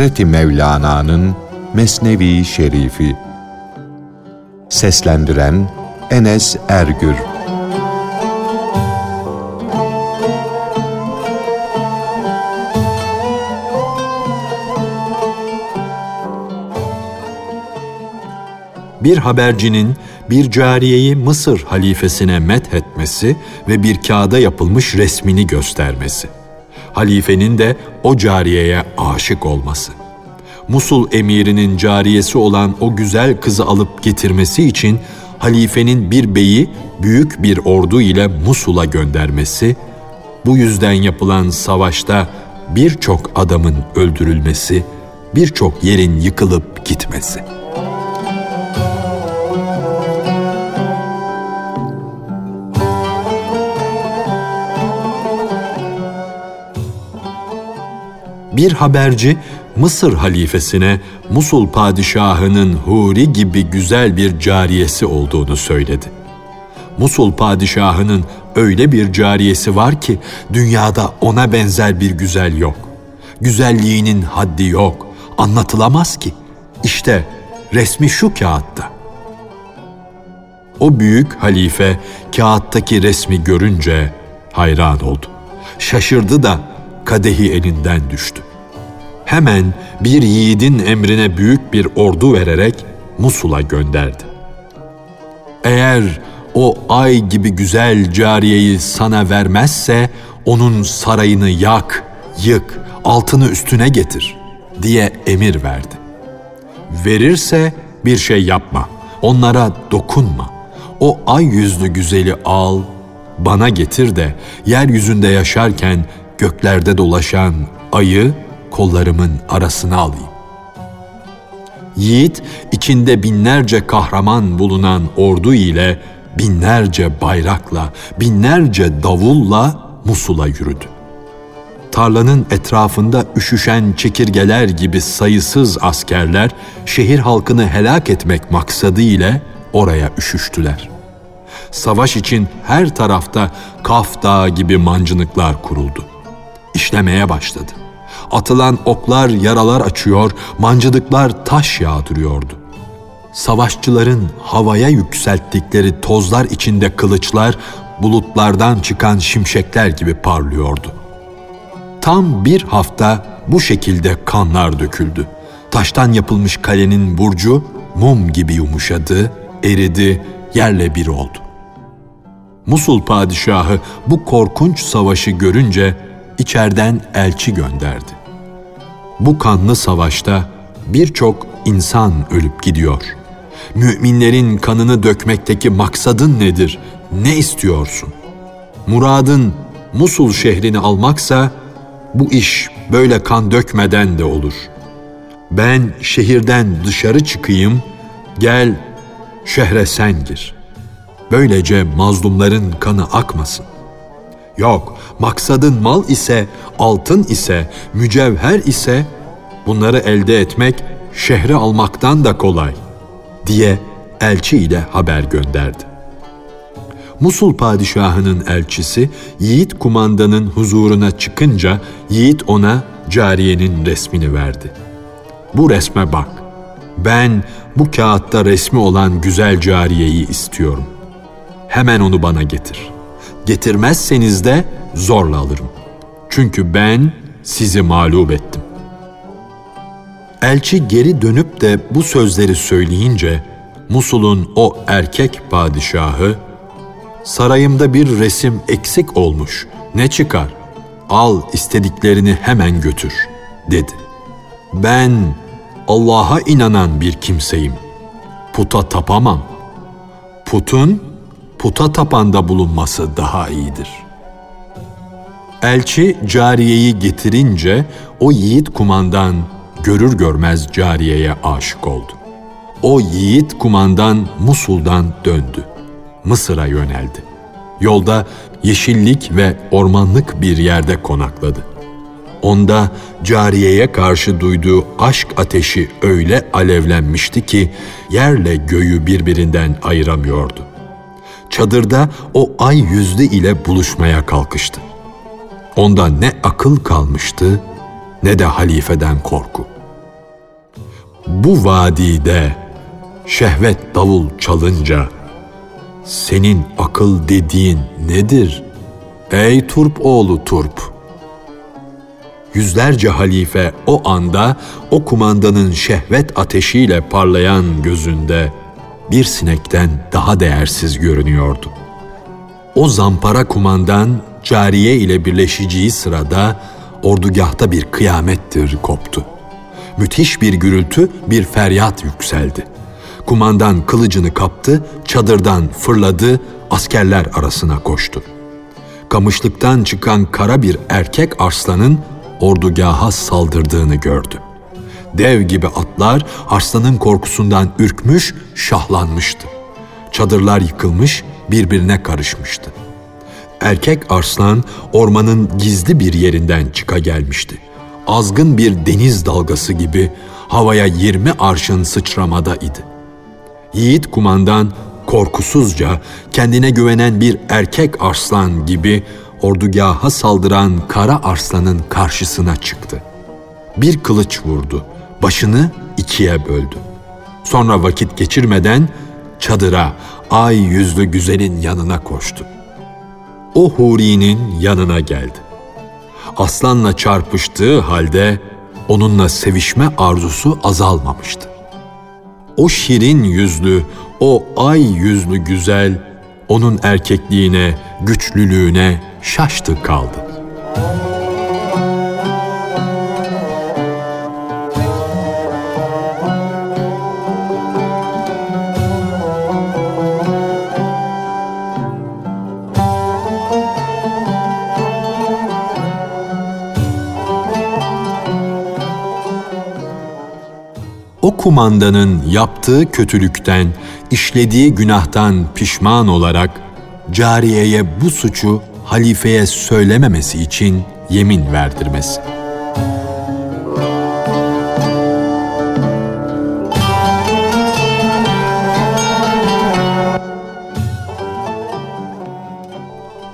Hazreti Mevlana'nın Mesnevi Şerifi Seslendiren Enes Ergür Bir habercinin bir cariyeyi Mısır halifesine methetmesi ve bir kağıda yapılmış resmini göstermesi. Halifenin de o cariyeye aşık olması. Musul emirinin cariyesi olan o güzel kızı alıp getirmesi için halifenin bir beyi büyük bir ordu ile Musul'a göndermesi, bu yüzden yapılan savaşta birçok adamın öldürülmesi, birçok yerin yıkılıp gitmesi.'' Bir haberci Mısır halifesine Musul padişahının Huri gibi güzel bir cariyesi olduğunu söyledi. Musul padişahının öyle bir cariyesi var ki dünyada ona benzer bir güzel yok. Güzelliğinin haddi yok, anlatılamaz ki. İşte resmi şu kağıtta. O büyük halife kağıttaki resmi görünce hayran oldu. Şaşırdı da kadehi elinden düştü hemen bir yiğidin emrine büyük bir ordu vererek Musul'a gönderdi. Eğer o ay gibi güzel cariyeyi sana vermezse onun sarayını yak, yık, altını üstüne getir diye emir verdi. Verirse bir şey yapma, onlara dokunma. O ay yüzlü güzeli al, bana getir de yeryüzünde yaşarken göklerde dolaşan ayı kollarımın arasına alayım. Yiğit içinde binlerce kahraman bulunan ordu ile binlerce bayrakla, binlerce davulla Musul'a yürüdü. Tarlanın etrafında üşüşen çekirgeler gibi sayısız askerler şehir halkını helak etmek maksadı ile oraya üşüştüler. Savaş için her tarafta Kaf Dağı gibi mancınıklar kuruldu. İşlemeye başladı. Atılan oklar yaralar açıyor, mancılıklar taş yağdırıyordu. Savaşçıların havaya yükselttikleri tozlar içinde kılıçlar bulutlardan çıkan şimşekler gibi parlıyordu. Tam bir hafta bu şekilde kanlar döküldü. Taştan yapılmış kalenin burcu mum gibi yumuşadı, eridi, yerle bir oldu. Musul padişahı bu korkunç savaşı görünce içerden elçi gönderdi. Bu kanlı savaşta birçok insan ölüp gidiyor. Müminlerin kanını dökmekteki maksadın nedir? Ne istiyorsun? Muradın Musul şehrini almaksa bu iş böyle kan dökmeden de olur. Ben şehirden dışarı çıkayım, gel şehre sen gir. Böylece mazlumların kanı akmasın. Yok, maksadın mal ise, altın ise, mücevher ise bunları elde etmek şehri almaktan da kolay diye elçi ile haber gönderdi. Musul padişahının elçisi Yiğit kumandanın huzuruna çıkınca Yiğit ona cariyenin resmini verdi. Bu resme bak. Ben bu kağıtta resmi olan güzel cariyeyi istiyorum. Hemen onu bana getir.'' Getirmezseniz de zorla alırım. Çünkü ben sizi mağlup ettim. Elçi geri dönüp de bu sözleri söyleyince Musul'un o erkek padişahı sarayımda bir resim eksik olmuş. Ne çıkar? Al istediklerini hemen götür." dedi. Ben Allah'a inanan bir kimseyim. Puta tapamam. Putun puta tapanda bulunması daha iyidir. Elçi cariyeyi getirince o yiğit kumandan görür görmez cariyeye aşık oldu. O yiğit kumandan Musul'dan döndü. Mısır'a yöneldi. Yolda yeşillik ve ormanlık bir yerde konakladı. Onda cariyeye karşı duyduğu aşk ateşi öyle alevlenmişti ki yerle göğü birbirinden ayıramıyordu çadırda o ay yüzlü ile buluşmaya kalkıştı. Onda ne akıl kalmıştı ne de halifeden korku. Bu vadide şehvet davul çalınca senin akıl dediğin nedir? Ey Turp oğlu Turp! Yüzlerce halife o anda o kumandanın şehvet ateşiyle parlayan gözünde bir sinekten daha değersiz görünüyordu. O zampara kumandan cariye ile birleşeceği sırada ordugahta bir kıyamettir koptu. Müthiş bir gürültü, bir feryat yükseldi. Kumandan kılıcını kaptı, çadırdan fırladı, askerler arasına koştu. Kamışlıktan çıkan kara bir erkek arslanın ordugaha saldırdığını gördü. Dev gibi atlar arslanın korkusundan ürkmüş, şahlanmıştı. Çadırlar yıkılmış, birbirine karışmıştı. Erkek arslan ormanın gizli bir yerinden çıka gelmişti. Azgın bir deniz dalgası gibi havaya yirmi arşın sıçramada idi. Yiğit kumandan korkusuzca kendine güvenen bir erkek arslan gibi ordugaha saldıran kara arslanın karşısına çıktı. Bir kılıç vurdu, başını ikiye böldü. Sonra vakit geçirmeden çadıra ay yüzlü güzelin yanına koştu. O hurinin yanına geldi. Aslanla çarpıştığı halde onunla sevişme arzusu azalmamıştı. O şirin yüzlü, o ay yüzlü güzel onun erkekliğine, güçlülüğüne şaştı kaldı. Kumandanın yaptığı kötülükten, işlediği günahtan pişman olarak cariyeye bu suçu halifeye söylememesi için yemin verdirmesi.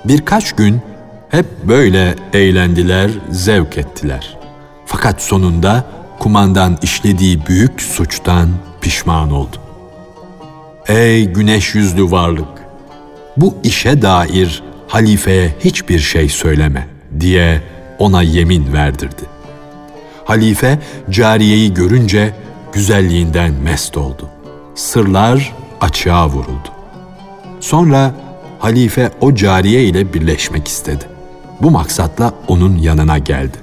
Birkaç gün hep böyle eğlendiler, zevk ettiler. Fakat sonunda kumandan işlediği büyük suçtan pişman oldu. Ey güneş yüzlü varlık! Bu işe dair halifeye hiçbir şey söyleme diye ona yemin verdirdi. Halife cariyeyi görünce güzelliğinden mest oldu. Sırlar açığa vuruldu. Sonra halife o cariye ile birleşmek istedi. Bu maksatla onun yanına geldi.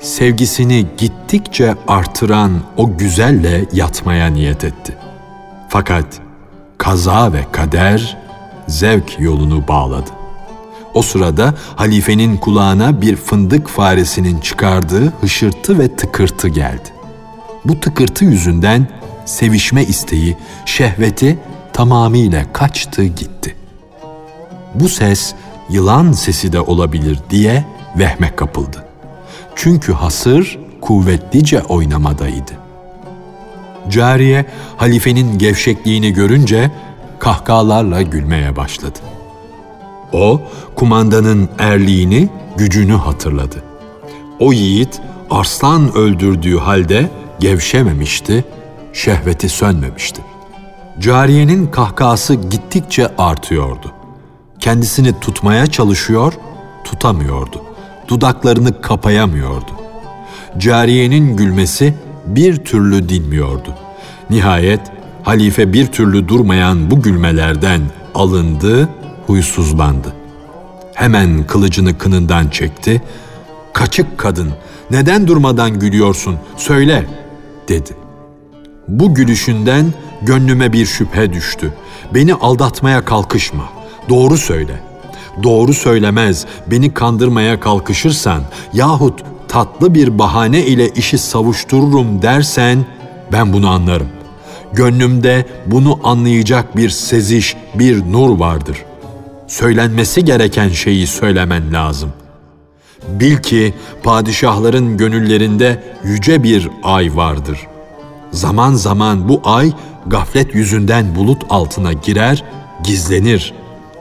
Sevgisini gittikçe artıran o güzelle yatmaya niyet etti. Fakat kaza ve kader zevk yolunu bağladı. O sırada halifenin kulağına bir fındık faresinin çıkardığı hışırtı ve tıkırtı geldi. Bu tıkırtı yüzünden sevişme isteği, şehveti tamamıyla kaçtı gitti. Bu ses yılan sesi de olabilir diye vehme kapıldı. Çünkü hasır kuvvetlice oynamadaydı. Cariye halifenin gevşekliğini görünce kahkahalarla gülmeye başladı. O kumandanın erliğini, gücünü hatırladı. O yiğit arslan öldürdüğü halde gevşememişti, şehveti sönmemişti. Cariyenin kahkahası gittikçe artıyordu. Kendisini tutmaya çalışıyor, tutamıyordu. Dudaklarını kapayamıyordu. Cariyenin gülmesi bir türlü dinmiyordu. Nihayet halife bir türlü durmayan bu gülmelerden alındı, huysuzlandı. Hemen kılıcını kınından çekti. Kaçık kadın, neden durmadan gülüyorsun? Söyle, dedi. Bu gülüşünden gönlüme bir şüphe düştü. Beni aldatmaya kalkışma. Doğru söyle. Doğru söylemez, beni kandırmaya kalkışırsan yahut tatlı bir bahane ile işi savuştururum dersen ben bunu anlarım. Gönlümde bunu anlayacak bir seziş, bir nur vardır. Söylenmesi gereken şeyi söylemen lazım. Bil ki padişahların gönüllerinde yüce bir ay vardır. Zaman zaman bu ay gaflet yüzünden bulut altına girer, gizlenir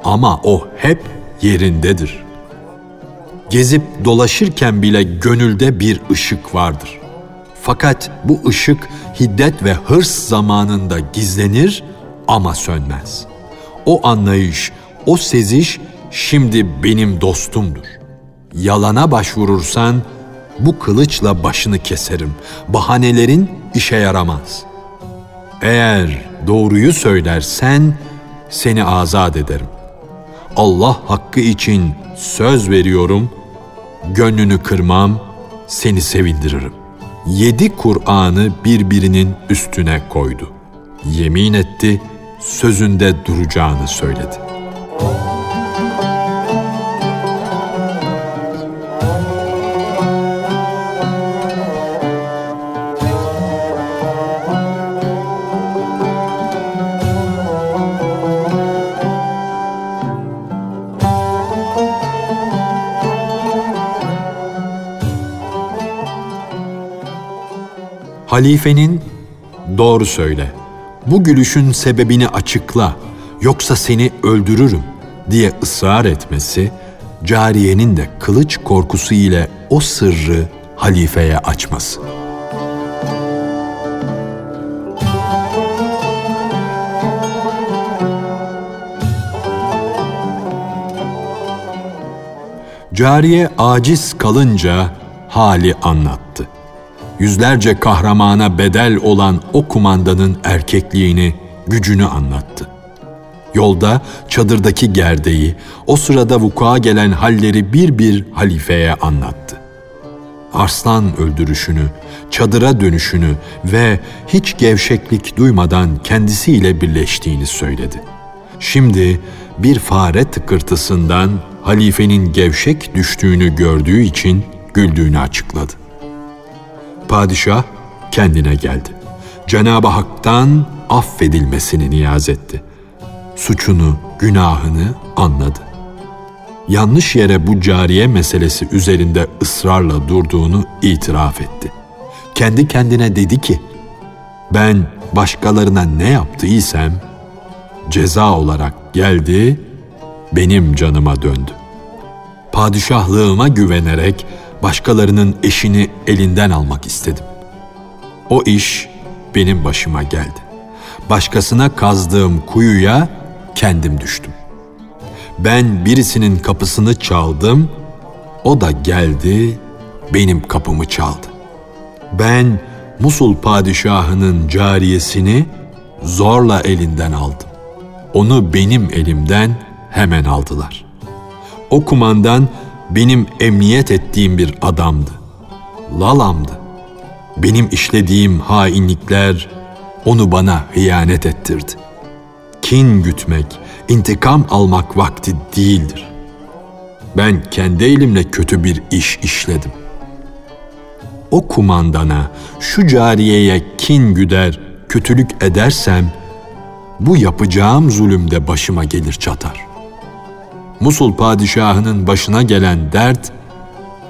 ama o hep yerindedir. Gezip dolaşırken bile gönülde bir ışık vardır. Fakat bu ışık hiddet ve hırs zamanında gizlenir ama sönmez. O anlayış, o seziş şimdi benim dostumdur. Yalana başvurursan bu kılıçla başını keserim. Bahanelerin işe yaramaz. Eğer doğruyu söylersen seni azat ederim. Allah hakkı için söz veriyorum, gönlünü kırmam, seni sevindiririm. Yedi Kur'an'ı birbirinin üstüne koydu. Yemin etti, sözünde duracağını söyledi.'' Halifenin doğru söyle, bu gülüşün sebebini açıkla, yoksa seni öldürürüm diye ısrar etmesi, cariyenin de kılıç korkusu ile o sırrı halifeye açması. Cariye aciz kalınca hali anlattı yüzlerce kahramana bedel olan o kumandanın erkekliğini, gücünü anlattı. Yolda çadırdaki gerdeği, o sırada vuku'a gelen halleri bir bir halifeye anlattı. Arslan öldürüşünü, çadıra dönüşünü ve hiç gevşeklik duymadan kendisiyle birleştiğini söyledi. Şimdi bir fare tıkırtısından halifenin gevşek düştüğünü gördüğü için güldüğünü açıkladı. Padişah kendine geldi. Cenab-ı Hak'tan affedilmesini niyaz etti. Suçunu, günahını anladı. Yanlış yere bu cariye meselesi üzerinde ısrarla durduğunu itiraf etti. Kendi kendine dedi ki, ben başkalarına ne yaptıysam ceza olarak geldi, benim canıma döndü. Padişahlığıma güvenerek başkalarının eşini elinden almak istedim. O iş benim başıma geldi. Başkasına kazdığım kuyuya kendim düştüm. Ben birisinin kapısını çaldım, o da geldi, benim kapımı çaldı. Ben Musul padişahının cariyesini zorla elinden aldım. Onu benim elimden hemen aldılar. O kumandan benim emniyet ettiğim bir adamdı. Lalamdı. Benim işlediğim hainlikler onu bana hıyanet ettirdi. Kin gütmek, intikam almak vakti değildir. Ben kendi elimle kötü bir iş işledim. O kumandana, şu cariyeye kin güder, kötülük edersem, bu yapacağım zulümde başıma gelir çatar.'' Musul padişahının başına gelen dert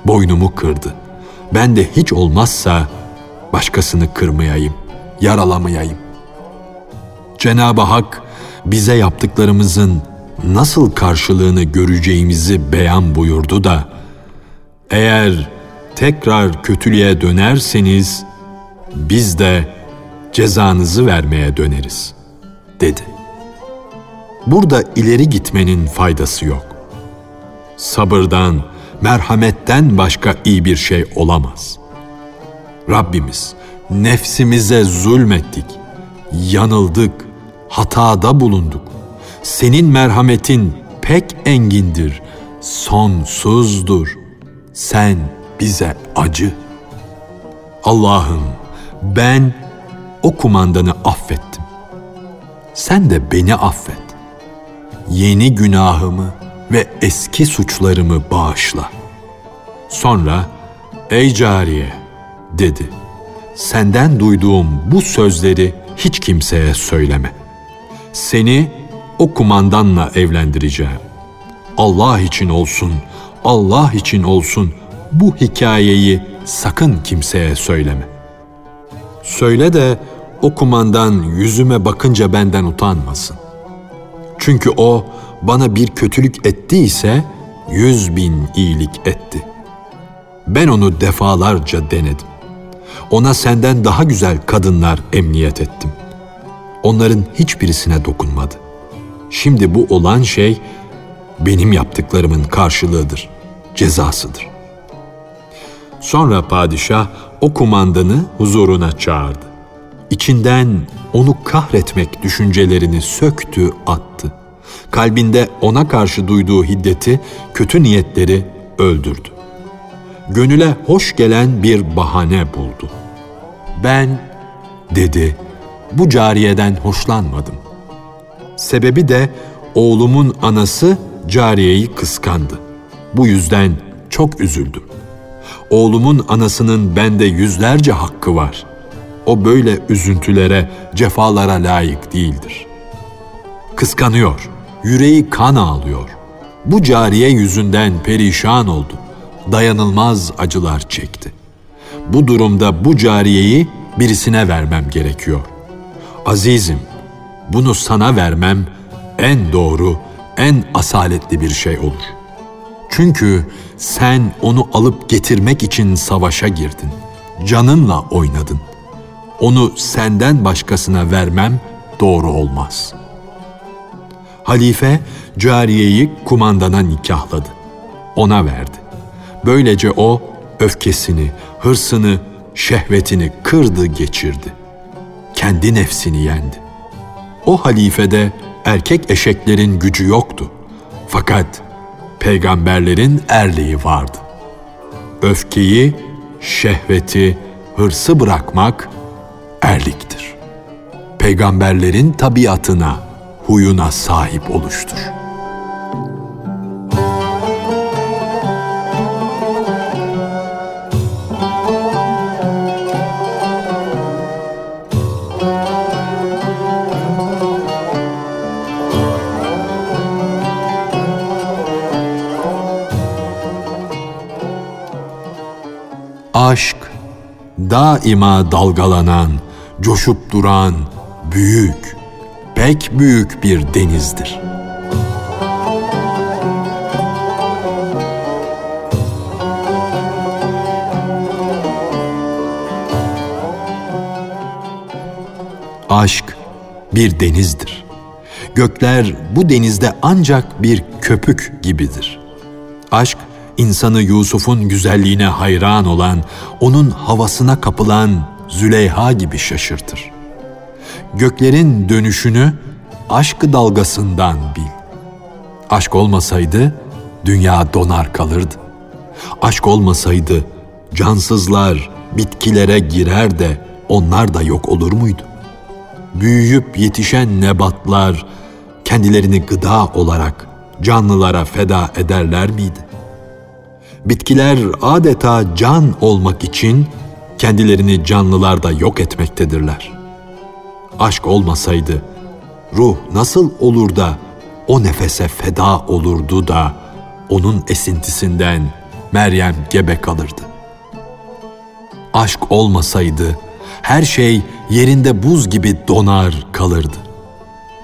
boynumu kırdı. Ben de hiç olmazsa başkasını kırmayayım, yaralamayayım. Cenab-ı Hak bize yaptıklarımızın nasıl karşılığını göreceğimizi beyan buyurdu da eğer tekrar kötülüğe dönerseniz biz de cezanızı vermeye döneriz dedi. Burada ileri gitmenin faydası yok. Sabırdan, merhametten başka iyi bir şey olamaz. Rabbimiz nefsimize zulmettik, yanıldık, hatada bulunduk. Senin merhametin pek engindir, sonsuzdur. Sen bize acı. Allah'ım ben o kumandanı affettim. Sen de beni affet yeni günahımı ve eski suçlarımı bağışla. Sonra, ey cariye, dedi, senden duyduğum bu sözleri hiç kimseye söyleme. Seni o kumandanla evlendireceğim. Allah için olsun, Allah için olsun bu hikayeyi sakın kimseye söyleme. Söyle de o kumandan yüzüme bakınca benden utanmasın. Çünkü o bana bir kötülük ettiyse yüz bin iyilik etti. Ben onu defalarca denedim. Ona senden daha güzel kadınlar emniyet ettim. Onların hiçbirisine dokunmadı. Şimdi bu olan şey benim yaptıklarımın karşılığıdır, cezasıdır. Sonra padişah o kumandanı huzuruna çağırdı. İçinden onu kahretmek düşüncelerini söktü, attı. Kalbinde ona karşı duyduğu hiddeti, kötü niyetleri öldürdü. Gönüle hoş gelen bir bahane buldu. Ben, dedi, bu cariyeden hoşlanmadım. Sebebi de oğlumun anası cariyeyi kıskandı. Bu yüzden çok üzüldüm. Oğlumun anasının bende yüzlerce hakkı var. O böyle üzüntülere, cefalara layık değildir. Kıskanıyor, yüreği kan ağlıyor. Bu cariye yüzünden perişan oldu. Dayanılmaz acılar çekti. Bu durumda bu cariyeyi birisine vermem gerekiyor. Azizim, bunu sana vermem en doğru, en asaletli bir şey olur. Çünkü sen onu alıp getirmek için savaşa girdin. Canınla oynadın. Onu senden başkasına vermem doğru olmaz. Halife cariyeyi kumandana nikahladı. Ona verdi. Böylece o öfkesini, hırsını, şehvetini kırdı geçirdi. Kendi nefsini yendi. O halifede erkek eşeklerin gücü yoktu. Fakat peygamberlerin erliği vardı. Öfkeyi, şehveti, hırsı bırakmak erliktir. Peygamberlerin tabiatına, huyuna sahip oluştur.'' Aşk daima dalgalanan, coşup duran, büyük, pek büyük bir denizdir. Aşk bir denizdir. Gökler bu denizde ancak bir köpük gibidir. Aşk insanı Yusuf'un güzelliğine hayran olan, onun havasına kapılan Züleyha gibi şaşırtır. Göklerin dönüşünü aşk dalgasından bil. Aşk olmasaydı dünya donar kalırdı. Aşk olmasaydı cansızlar bitkilere girer de onlar da yok olur muydu? Büyüyüp yetişen nebatlar kendilerini gıda olarak canlılara feda ederler miydi? Bitkiler adeta can olmak için kendilerini canlılarda yok etmektedirler. Aşk olmasaydı ruh nasıl olur da o nefese feda olurdu da onun esintisinden Meryem gebe kalırdı. Aşk olmasaydı her şey yerinde buz gibi donar kalırdı.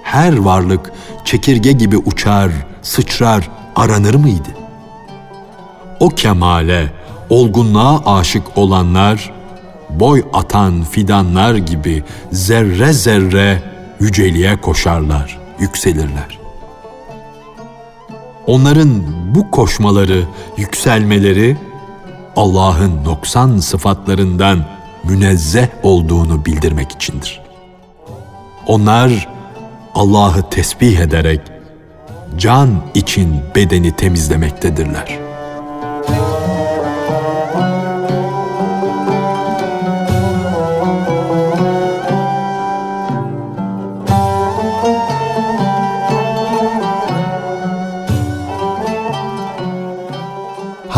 Her varlık çekirge gibi uçar, sıçrar, aranır mıydı? o kemale, olgunluğa aşık olanlar, boy atan fidanlar gibi zerre zerre yüceliğe koşarlar, yükselirler. Onların bu koşmaları, yükselmeleri Allah'ın noksan sıfatlarından münezzeh olduğunu bildirmek içindir. Onlar Allah'ı tesbih ederek can için bedeni temizlemektedirler.''